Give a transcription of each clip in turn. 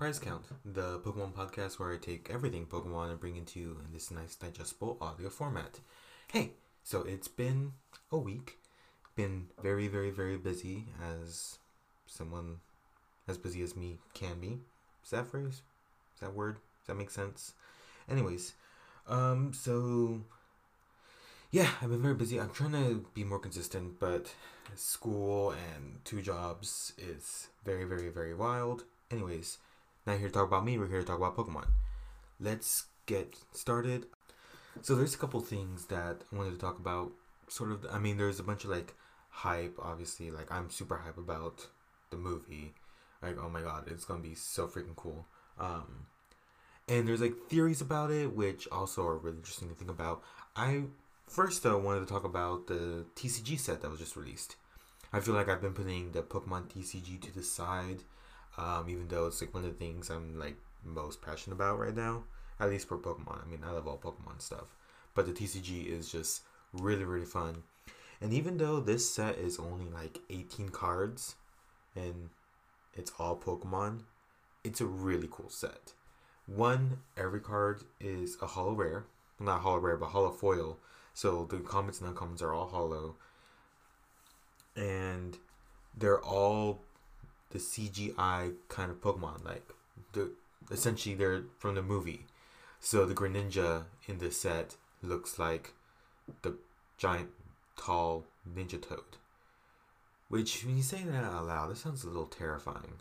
Prize Count, the Pokemon podcast where I take everything Pokemon and bring it to you in this nice digestible audio format. Hey, so it's been a week, been very, very, very busy as someone as busy as me can be. Is that phrase? Is that word? Does that make sense? Anyways, um, so yeah, I've been very busy. I'm trying to be more consistent, but school and two jobs is very, very, very wild. Anyways, not here to talk about me, we're here to talk about Pokemon. Let's get started. So there's a couple things that I wanted to talk about. Sort of, I mean, there's a bunch of like hype, obviously. Like, I'm super hype about the movie. Like, oh my god, it's gonna be so freaking cool. Um, and there's like theories about it, which also are really interesting to think about. I first though wanted to talk about the TCG set that was just released. I feel like I've been putting the Pokemon TCG to the side, um, even though it's like one of the things I'm like most passionate about right now. At least for Pokemon. I mean, I love all Pokemon stuff, but the TCG is just really really fun. And even though this set is only like 18 cards, and it's all Pokemon, it's a really cool set. One, every card is a holo rare. Not holo rare, but holo foil. So the commons and uncommons are all holo. and they're all the CGI kind of Pokemon. Like the essentially they're from the movie. So the Greninja in this set looks like the giant, tall Ninja Toad. Which, when you say that out loud, that sounds a little terrifying.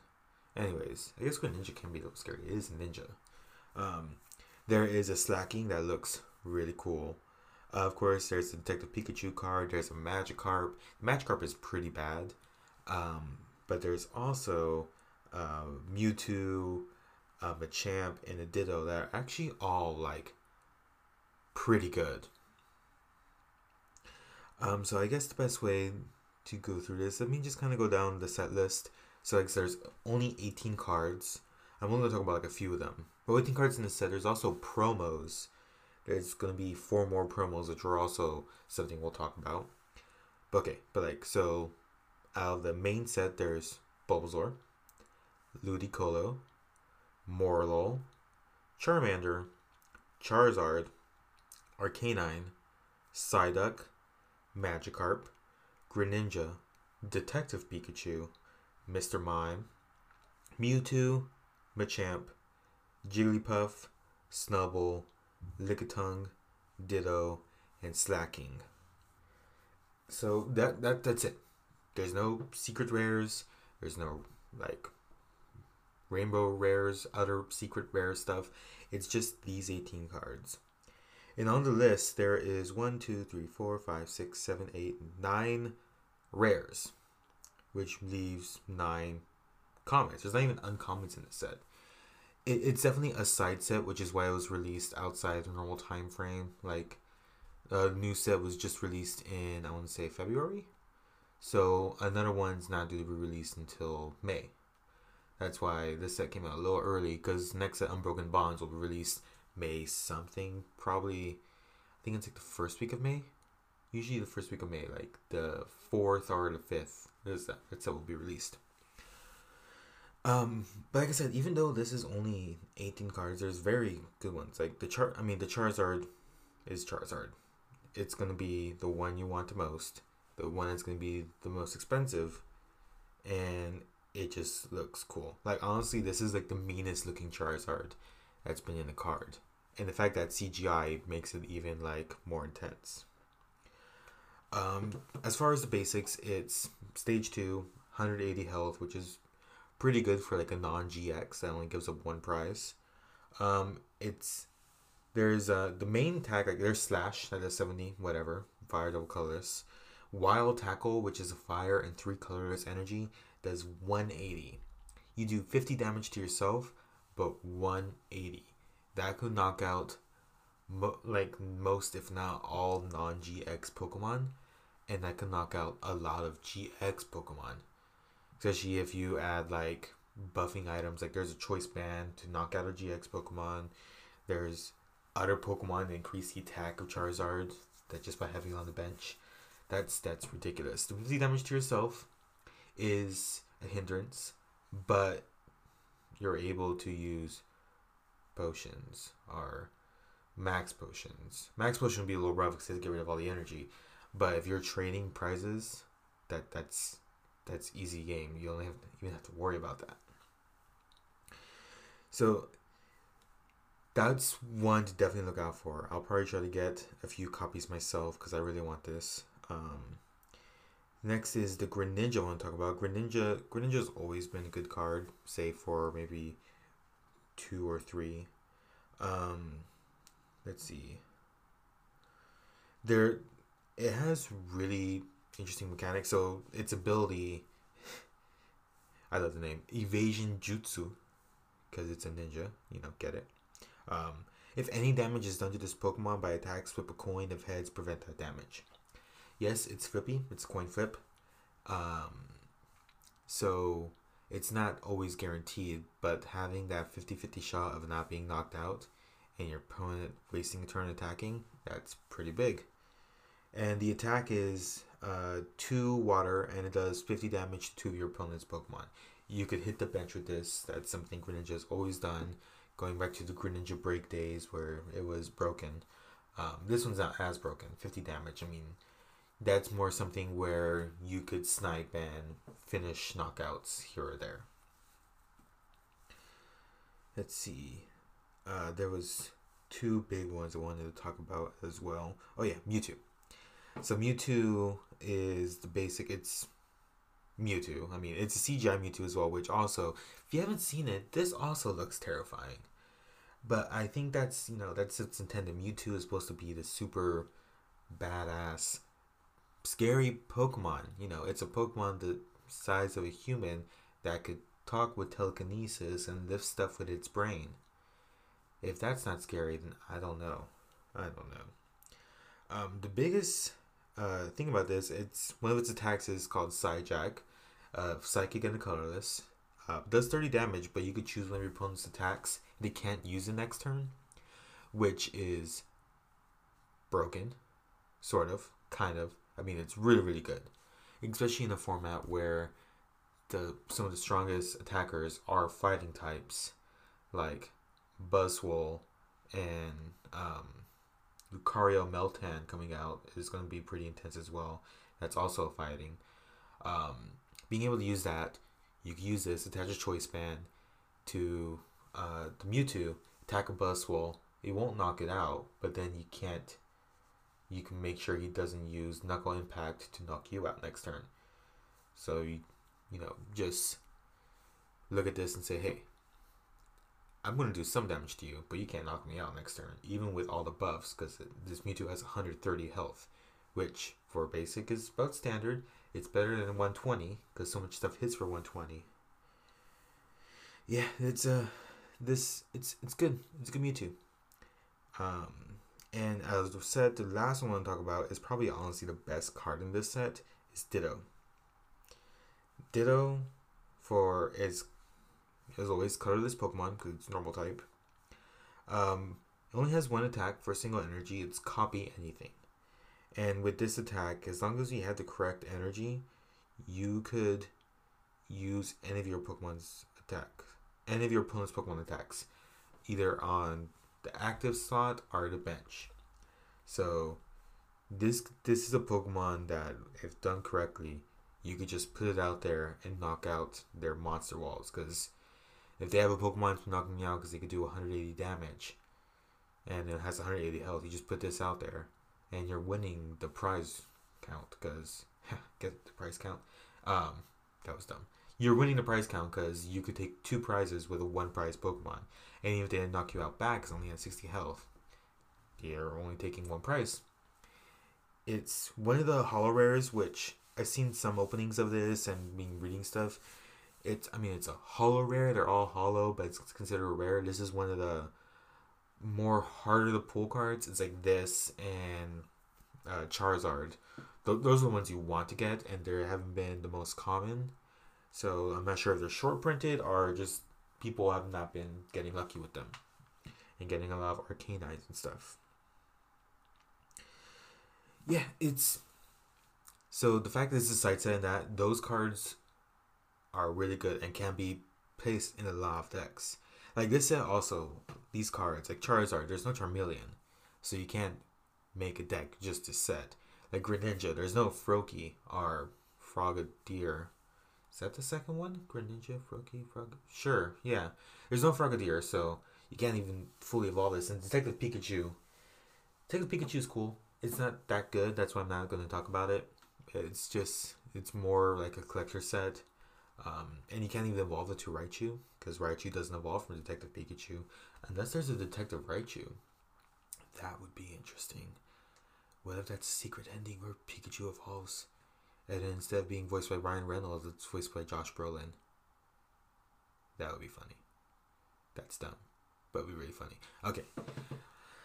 Anyways, I guess Greninja can be a little scary. It is a ninja. Um, there is a Slaking that looks really cool. Uh, of course, there's the Detective Pikachu card. There's a Magikarp. Magikarp is pretty bad, um, but there's also uh, Mewtwo, uh, Machamp, and a Ditto that are actually all like pretty good. Um, so I guess the best way to go through this, let me just kind of go down the set list. So like, there's only 18 cards. I'm only gonna talk about like a few of them. But 18 cards in the set. There's also promos there's gonna be four more promos, which are also something we'll talk about. But okay, but like so, out of the main set, there's Bulbasaur, Ludicolo, Morelull, Charmander, Charizard, Arcanine, Psyduck, Magikarp, Greninja, Detective Pikachu, Mr. Mime, Mewtwo, Machamp, Jigglypuff, Snubbull, Lickitung, Ditto, and Slaking. So that that that's it. There's no secret rares. There's no like rainbow rares, other secret rare stuff. It's just these 18 cards. And on the list, there is 1, 2, 3, 4, 5, 6, 7, 8, 9 rares, which leaves 9 commons. There's not even uncommons in the set it, it's definitely a side set, which is why it was released outside the normal time frame. Like, a new set was just released in I want to say February, so another one's not due to be released until May. That's why this set came out a little early because next set Unbroken Bonds will be released May something probably. I think it's like the first week of May. Usually the first week of May, like the fourth or the fifth. This that that set will be released. Um, but like I said, even though this is only 18 cards, there's very good ones. Like the chart, I mean, the Charizard is Charizard. It's gonna be the one you want the most, the one that's gonna be the most expensive, and it just looks cool. Like honestly, this is like the meanest looking Charizard that's been in a card, and the fact that CGI makes it even like more intense. Um, as far as the basics, it's stage two, 180 health, which is pretty good for like a non GX that only gives up one prize. Um, it's there's uh the main tag like there's slash that is 70 whatever fire double colorless wild tackle which is a fire and three colorless energy does 180 you do 50 damage to yourself but 180 that could knock out mo- like most if not all non-gx pokemon and that could knock out a lot of gx pokemon especially if you add like buffing items. Like there's a choice band to knock out a GX Pokemon. There's other Pokemon that increase the attack of Charizard that just by having on the bench. That's that's ridiculous. The 50 damage to yourself is a hindrance, but you're able to use potions or max potions. Max potion would be a little rough because it get rid of all the energy. But if you're trading prizes, that that's that's easy game. You only have even have to worry about that. So that's one to definitely look out for. I'll probably try to get a few copies myself because I really want this. Um, next is the Greninja I want to talk about. Greninja Greninja's always been a good card, save for maybe two or three. Um, let's see. There, it has really interesting mechanics. So its ability, I love the name Evasion Jutsu, because it's a ninja. You know, get it. Um, if any damage is done to this Pokemon by attacks, flip a coin. If heads, prevent that damage. Yes, it's flippy. It's coin flip. Um, so it's not always guaranteed, but having that 50-50 shot of not being knocked out and your opponent wasting a turn attacking, that's pretty big. And the attack is uh, 2 water and it does 50 damage to your opponent's Pokemon. You could hit the bench with this. That's something Greninja has always done going back to the Greninja break days where it was broken. Um, this one's not as broken, 50 damage. I mean, that's more something where you could snipe and finish knockouts here or there. Let's see. Uh, there was two big ones I wanted to talk about as well. Oh yeah, Mewtwo. So Mewtwo is the basic. It's Mewtwo. I mean, it's a CGI Mewtwo as well, which also, if you haven't seen it, this also looks terrifying. But I think that's you know that's its intended. Mewtwo is supposed to be the super badass, scary Pokemon. You know, it's a Pokemon the size of a human that could talk with telekinesis and lift stuff with its brain. If that's not scary, then I don't know. I don't know. Um, the biggest uh, thing about this, it's one of its attacks is called Psyjack, uh, Psychic and Colorless. Uh, does 30 damage, but you could choose one of your opponent's attacks they can't use the next turn, which is broken, sort of, kind of. I mean, it's really, really good, especially in a format where the some of the strongest attackers are fighting types, like Buzzwole and um, Lucario Meltan coming out is going to be pretty intense as well. That's also fighting. Um, being able to use that, you can use this attach a choice band to uh, the Mewtwo, attack a Buzzwole. It won't knock it out, but then you can't. You can make sure he doesn't use Knuckle Impact to knock you out next turn. So you, you know, just look at this and say, hey, I'm going to do some damage to you, but you can't knock me out next turn, even with all the buffs, because this Mewtwo has 130 health, which for basic is about standard. It's better than 120, because so much stuff hits for 120. Yeah, it's a. Uh, this it's it's good. It's good Mewtwo. Um, and as I said, the last one I want to talk about is probably honestly the best card in this set is Ditto. Ditto, for is as always colorless Pokemon because it's normal type. Um, it only has one attack for a single energy. It's copy anything, and with this attack, as long as you have the correct energy, you could use any of your Pokemon's attack any of your opponent's Pokemon attacks, either on the active slot or the bench. So this this is a Pokemon that, if done correctly, you could just put it out there and knock out their monster walls. Because if they have a Pokemon knocking you out because they could do 180 damage, and it has 180 health, you just put this out there, and you're winning the prize count. Because get the prize count. Um, that was dumb you're winning the prize count because you could take two prizes with a one prize Pokemon. And even if they didn't knock you out back because only had 60 health, you're only taking one price. It's one of the holo rares, which I've seen some openings of this and been reading stuff. It's, I mean, it's a holo rare. They're all holo, but it's considered rare. This is one of the more harder to pull cards. It's like this and uh, Charizard. Th- those are the ones you want to get, and they haven't been the most common. So I'm not sure if they're short printed or just people have not been getting lucky with them and getting a lot of Arcanines and stuff. Yeah, it's so the fact that this is side set and that those cards are really good and can be placed in a lot of decks. Like this set also, these cards, like Charizard, there's no Charmeleon. So you can't make a deck just to set. Like Greninja, there's no Froakie or Frogadier. Is that the second one? Greninja, Froakie, Frog. Sure, yeah. There's no Frogadier, so you can't even fully evolve this. And Detective Pikachu, Detective Pikachu is cool. It's not that good. That's why I'm not going to talk about it. It's just it's more like a collector set. Um, and you can't even evolve it to Raichu because Raichu doesn't evolve from Detective Pikachu unless there's a Detective Raichu. That would be interesting. What if that's a secret ending where Pikachu evolves, and instead of being voiced by Ryan Reynolds, it's voiced by Josh Brolin? That would be funny. That's dumb, but be really funny. Okay,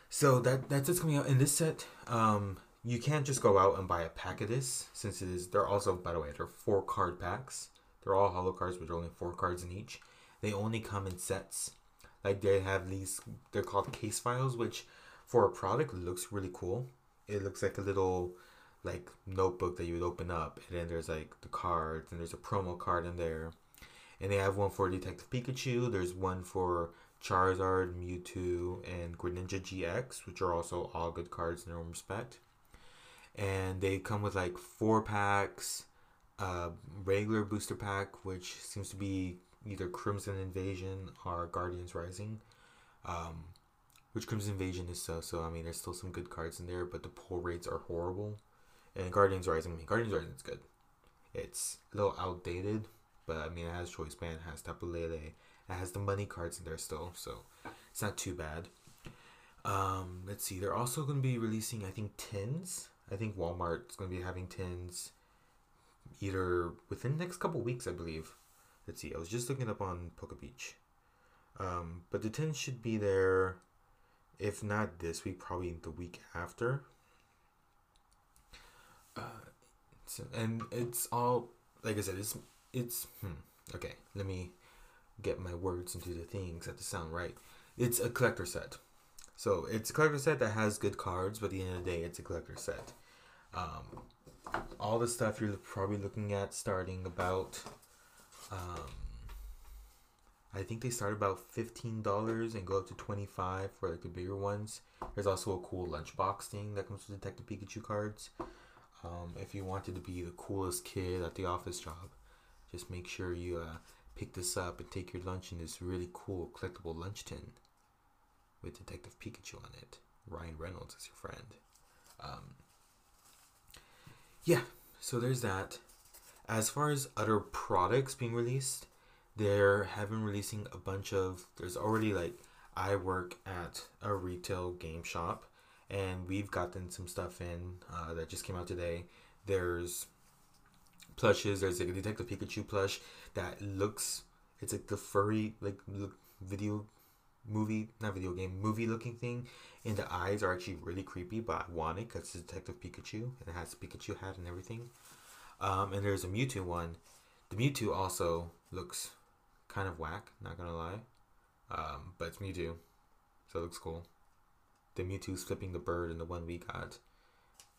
so that that's what's coming out in this set. Um, you can't just go out and buy a pack of this since it is. They're also, by the way, they're four card packs. They're all holo cards, but they're only four cards in each. They only come in sets. Like they have these, they're called case files, which for a product looks really cool. It looks like a little like notebook that you would open up, and then there's like the cards, and there's a promo card in there. And they have one for Detective Pikachu. There's one for Charizard, Mewtwo, and Greninja GX, which are also all good cards in their own respect. And they come with like four packs, uh, regular booster pack, which seems to be either Crimson Invasion or Guardians Rising. Um, which Crimson Invasion is so so. I mean, there's still some good cards in there, but the pull rates are horrible. And Guardians Rising, I mean, Guardians Rising is good. It's a little outdated, but I mean, it has Choice Band, it has Tapu Lele, it has the money cards in there still, so it's not too bad. Um, let's see, they're also going to be releasing, I think, tins. I think Walmart's going to be having tins either within next couple weeks, I believe. Let's see, I was just looking up on Poke Beach. Um, but the tins should be there if not this week, probably the week after. Uh, so, and it's all like I said, it's it's hmm, okay. Let me get my words into the things that sound right. It's a collector set, so it's a collector set that has good cards, but at the end of the day, it's a collector set. Um, all the stuff you're probably looking at starting about um, I think they start about fifteen dollars and go up to twenty five for like the bigger ones. There's also a cool lunchbox thing that comes with Detective Pikachu cards. Um, if you wanted to be the coolest kid at the office job, just make sure you uh, pick this up and take your lunch in this really cool collectible lunch tin with Detective Pikachu on it. Ryan Reynolds is your friend. Um, yeah, so there's that. As far as other products being released, they're having releasing a bunch of there's already like I work at a retail game shop and we've gotten some stuff in uh, that just came out today. There's plushes. There's like a Detective Pikachu plush that looks it's like the furry like look, video movie not video game movie looking thing and the eyes are actually really creepy but I want it because it's Detective Pikachu and it has Pikachu hat and everything um, and there's a Mewtwo one the Mewtwo also looks kind of whack, not gonna lie. Um, but it's Mewtwo, so it looks cool. The Mewtwo's flipping the bird and the one we got,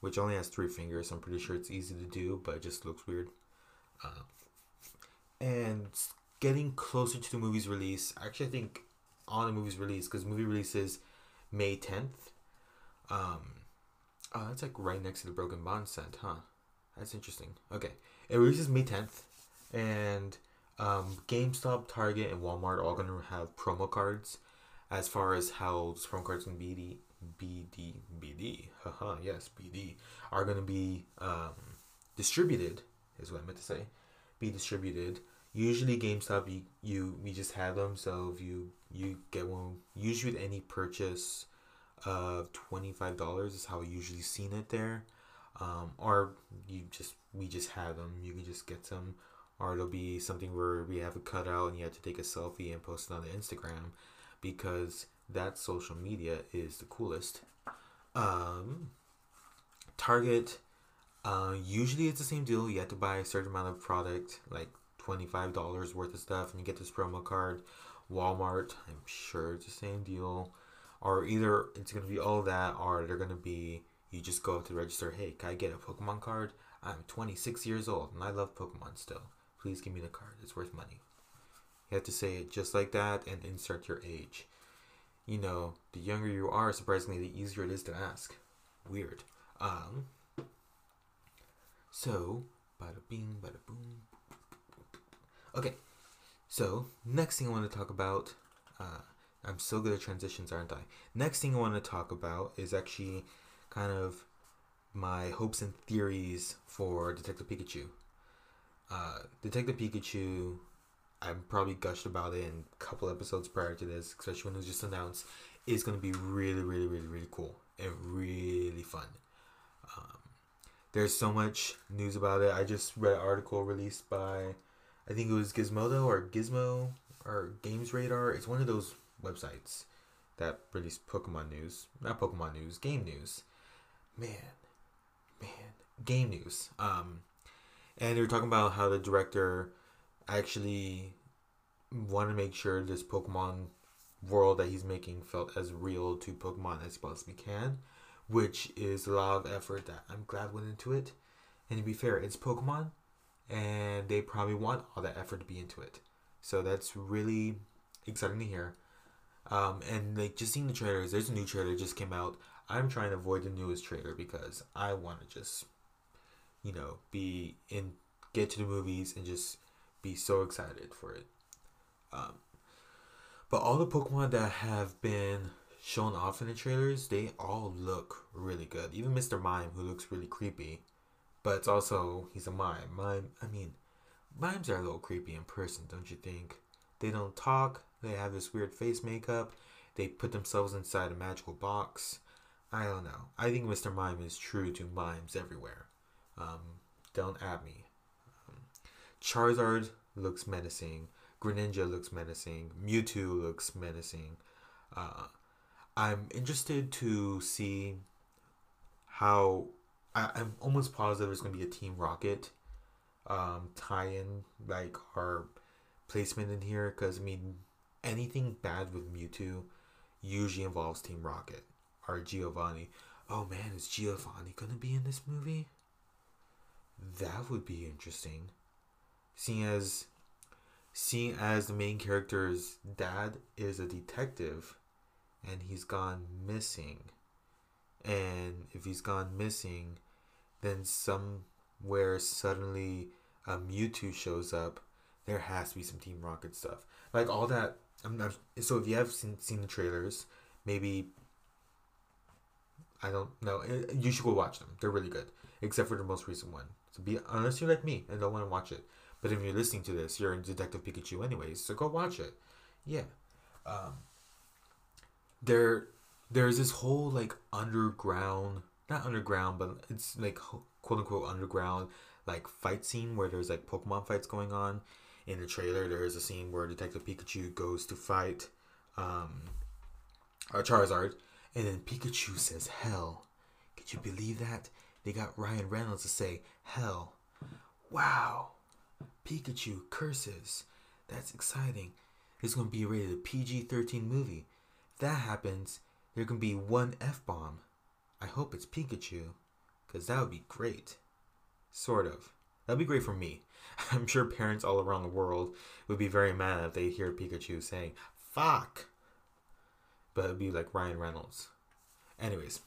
which only has three fingers. I'm pretty sure it's easy to do, but it just looks weird. Uh, and getting closer to the movie's release, actually, I think on the movie's release, because movie release is May 10th. Um, oh, that's like right next to the Broken Bond set, huh? That's interesting. Okay, it releases May 10th, and um, GameStop, Target, and Walmart are all to have promo cards. As far as how promo cards can be, BD, BD, haha, yes, BD, are going to be um, distributed, is what I meant to say. Be distributed. Usually, GameStop, you, you we just have them. So if you you get one, usually with any purchase of twenty five dollars is how I usually seen it there. Um, or you just we just have them. You can just get some or it'll be something where we have a cutout and you have to take a selfie and post it on the Instagram because that social media is the coolest. Um, Target, uh, usually it's the same deal. You have to buy a certain amount of product, like $25 worth of stuff, and you get this promo card. Walmart, I'm sure it's the same deal. Or either it's going to be all that, or they're going to be you just go to register, hey, can I get a Pokemon card? I'm 26 years old and I love Pokemon still. Please give me the card. It's worth money. You have to say it just like that and insert your age. You know, the younger you are, surprisingly, the easier it is to ask. Weird. Um. So, bada bing, bada boom. Okay, so next thing I want to talk about, uh, I'm so good at transitions, aren't I? Next thing I want to talk about is actually kind of my hopes and theories for Detective Pikachu. Uh, Detective Pikachu, I probably gushed about it in a couple episodes prior to this, especially when it was just announced, is going to be really, really, really, really cool and really fun. Um, there's so much news about it. I just read an article released by, I think it was Gizmodo or Gizmo or Games Radar. It's one of those websites that release Pokemon news. Not Pokemon news, game news. Man, man, game news. Um, and they were talking about how the director actually want to make sure this Pokemon world that he's making felt as real to Pokemon as he possibly can, which is a lot of effort that I'm glad went into it. And to be fair, it's Pokemon, and they probably want all that effort to be into it. So that's really exciting to hear. Um, and like just seeing the trailers, there's a new trailer just came out. I'm trying to avoid the newest trailer because I want to just, you know, be in, get to the movies and just be so excited for it. Um, but all the Pokemon that have been shown off in the trailers, they all look really good. Even Mr. Mime, who looks really creepy, but it's also he's a mime. Mime, I mean, mimes are a little creepy in person, don't you think? They don't talk. They have this weird face makeup. They put themselves inside a magical box. I don't know. I think Mr. Mime is true to mimes everywhere. Um, don't at me. Charizard looks menacing. Greninja looks menacing. Mewtwo looks menacing. Uh, I'm interested to see how. I, am almost positive there's going to be a Team Rocket um, tie in, like our placement in here, because I mean, anything bad with Mewtwo usually involves Team Rocket or Giovanni. Oh man, is Giovanni going to be in this movie? That would be interesting. Seeing as seeing as the main character's dad is a detective and he's gone missing. And if he's gone missing, then somewhere suddenly a Mewtwo shows up. There has to be some Team Rocket stuff. Like all that. I'm not, so if you have seen, seen the trailers, maybe I don't know. Eh, you should go watch them. They're really good, except for the most recent one. So be unless you're like me and don't want to watch it. But if you're listening to this, you're in Detective Pikachu anyways, so go watch it. Yeah. Um, there, there's this whole like underground, not underground, but it's like quote unquote underground like fight scene where there's like Pokemon fights going on. In the trailer, there is a scene where Detective Pikachu goes to fight um, a Charizard, and then Pikachu says hell. Could you believe that? They got Ryan Reynolds to say hell. Wow. Pikachu curses. That's exciting. It's to be rated a PG 13 movie. If that happens, there can be one F bomb. I hope it's Pikachu, because that would be great. Sort of. That'd be great for me. I'm sure parents all around the world would be very mad if they hear Pikachu saying, fuck. But it'd be like Ryan Reynolds. Anyways.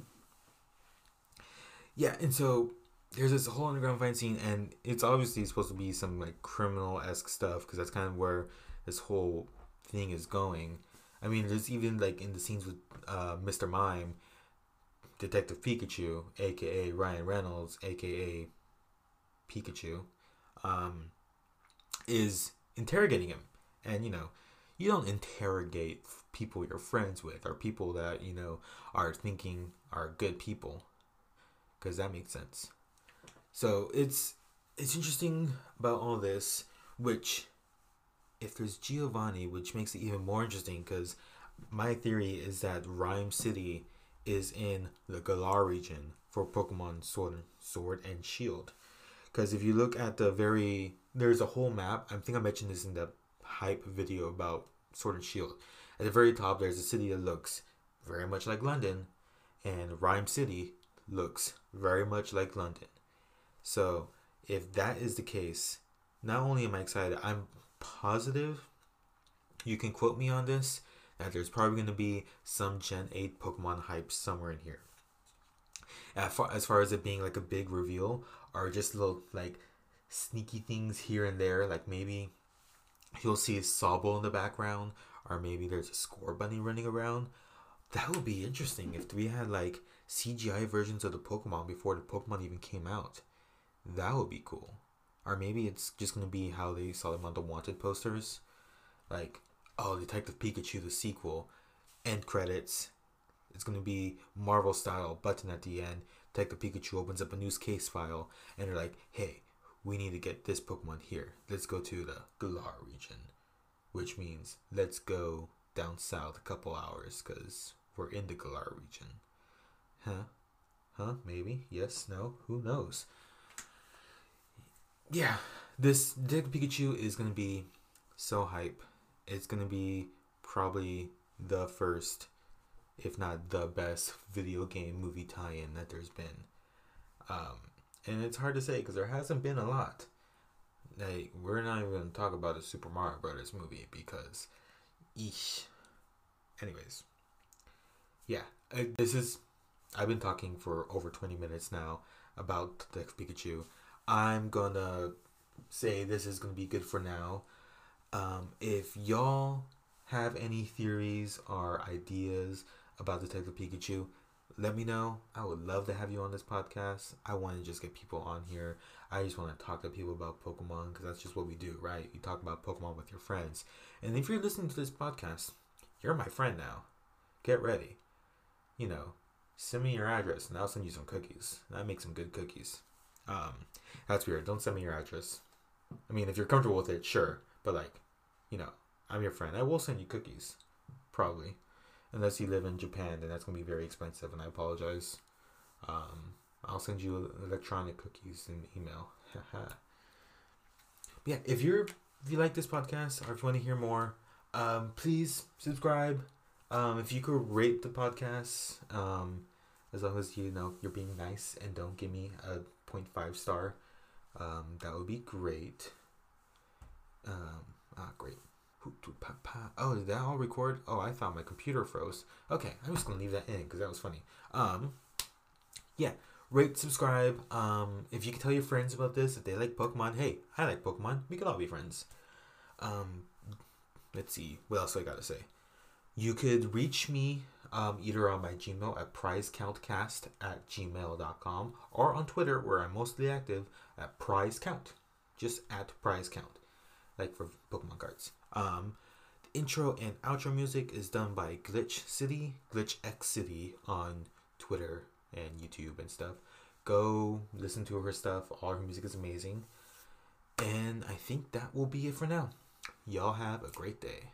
Yeah, and so there's this whole underground fight scene, and it's obviously supposed to be some like criminal esque stuff because that's kind of where this whole thing is going. I mean, there's even like in the scenes with uh, Mr. Mime, Detective Pikachu, aka Ryan Reynolds, aka Pikachu, um, is interrogating him, and you know, you don't interrogate people you're friends with or people that you know are thinking are good people, because that makes sense. So it's it's interesting about all this, which if there's Giovanni, which makes it even more interesting because my theory is that Ryme City is in the Galar region for Pokemon Sword, Sword and Shield. Because if you look at the very, there's a whole map. I think I mentioned this in the hype video about Sword and Shield. At the very top, there's a city that looks very much like London, and Ryme City looks very much like London. So if that is the case, not only am I excited, I'm positive you can quote me on this that there's probably going to be some Gen 8 Pokemon hype somewhere in here. As far, as far as it being like a big reveal, or just little like sneaky things here and there, like maybe you'll see a Sobble in the background, or maybe there's a Scorbunny running around. That would be interesting if we had like CGI versions of the Pokemon before the Pokemon even came out. That would be cool. Or maybe it's just gonna be how they saw them on the wanted posters. Like, oh, Detective Pikachu, the sequel, end credits. It's gonna be Marvel style button at the end. Detective Pikachu opens up a news case file and they're like, hey, we need to get this Pokemon here. Let's go to the Galar region. Which means let's go down south a couple hours because we're in the Galar region. Huh? Huh? Maybe? Yes? No? Who knows? Yeah, this Dick Pikachu is gonna be so hype. It's gonna be probably the first, if not the best, video game movie tie-in that there's been. Um, and it's hard to say because there hasn't been a lot. Like we're not even gonna talk about a Super Mario Brothers movie because, eesh. Anyways, yeah, this is. I've been talking for over twenty minutes now about the Pikachu. I'm gonna say this is gonna be good for now. Um, if y'all have any theories or ideas about Detective Pikachu, let me know. I would love to have you on this podcast. I want to just get people on here. I just want to talk to people about Pokemon because that's just what we do, right? You talk about Pokemon with your friends. And if you're listening to this podcast, you're my friend now. Get ready. You know, send me your address and I'll send you some cookies. I make some good cookies. Um, that's weird. Don't send me your address. I mean, if you're comfortable with it, sure. But like, you know, I'm your friend. I will send you cookies, probably, unless you live in Japan, then that's gonna be very expensive, and I apologize. Um, I'll send you electronic cookies in email. yeah, if you're if you like this podcast or if you want to hear more, um, please subscribe. Um, if you could rate the podcast, um, as long as you know you're being nice and don't give me a 0.5 star, um, that would be great. Um, ah, great. Oh, did that all record? Oh, I thought my computer froze. Okay, I'm just gonna leave that in because that was funny. Um, yeah, rate, subscribe. Um, if you can tell your friends about this, if they like Pokemon, hey, I like Pokemon. We could all be friends. Um, let's see, what else do I gotta say? You could reach me um, either on my Gmail at prizecountcast at gmail.com or on Twitter where I'm mostly active at prizecount. Just at prizecount, like for Pokemon cards. Um, the intro and outro music is done by Glitch City, Glitch X City on Twitter and YouTube and stuff. Go listen to her stuff. All her music is amazing. And I think that will be it for now. Y'all have a great day.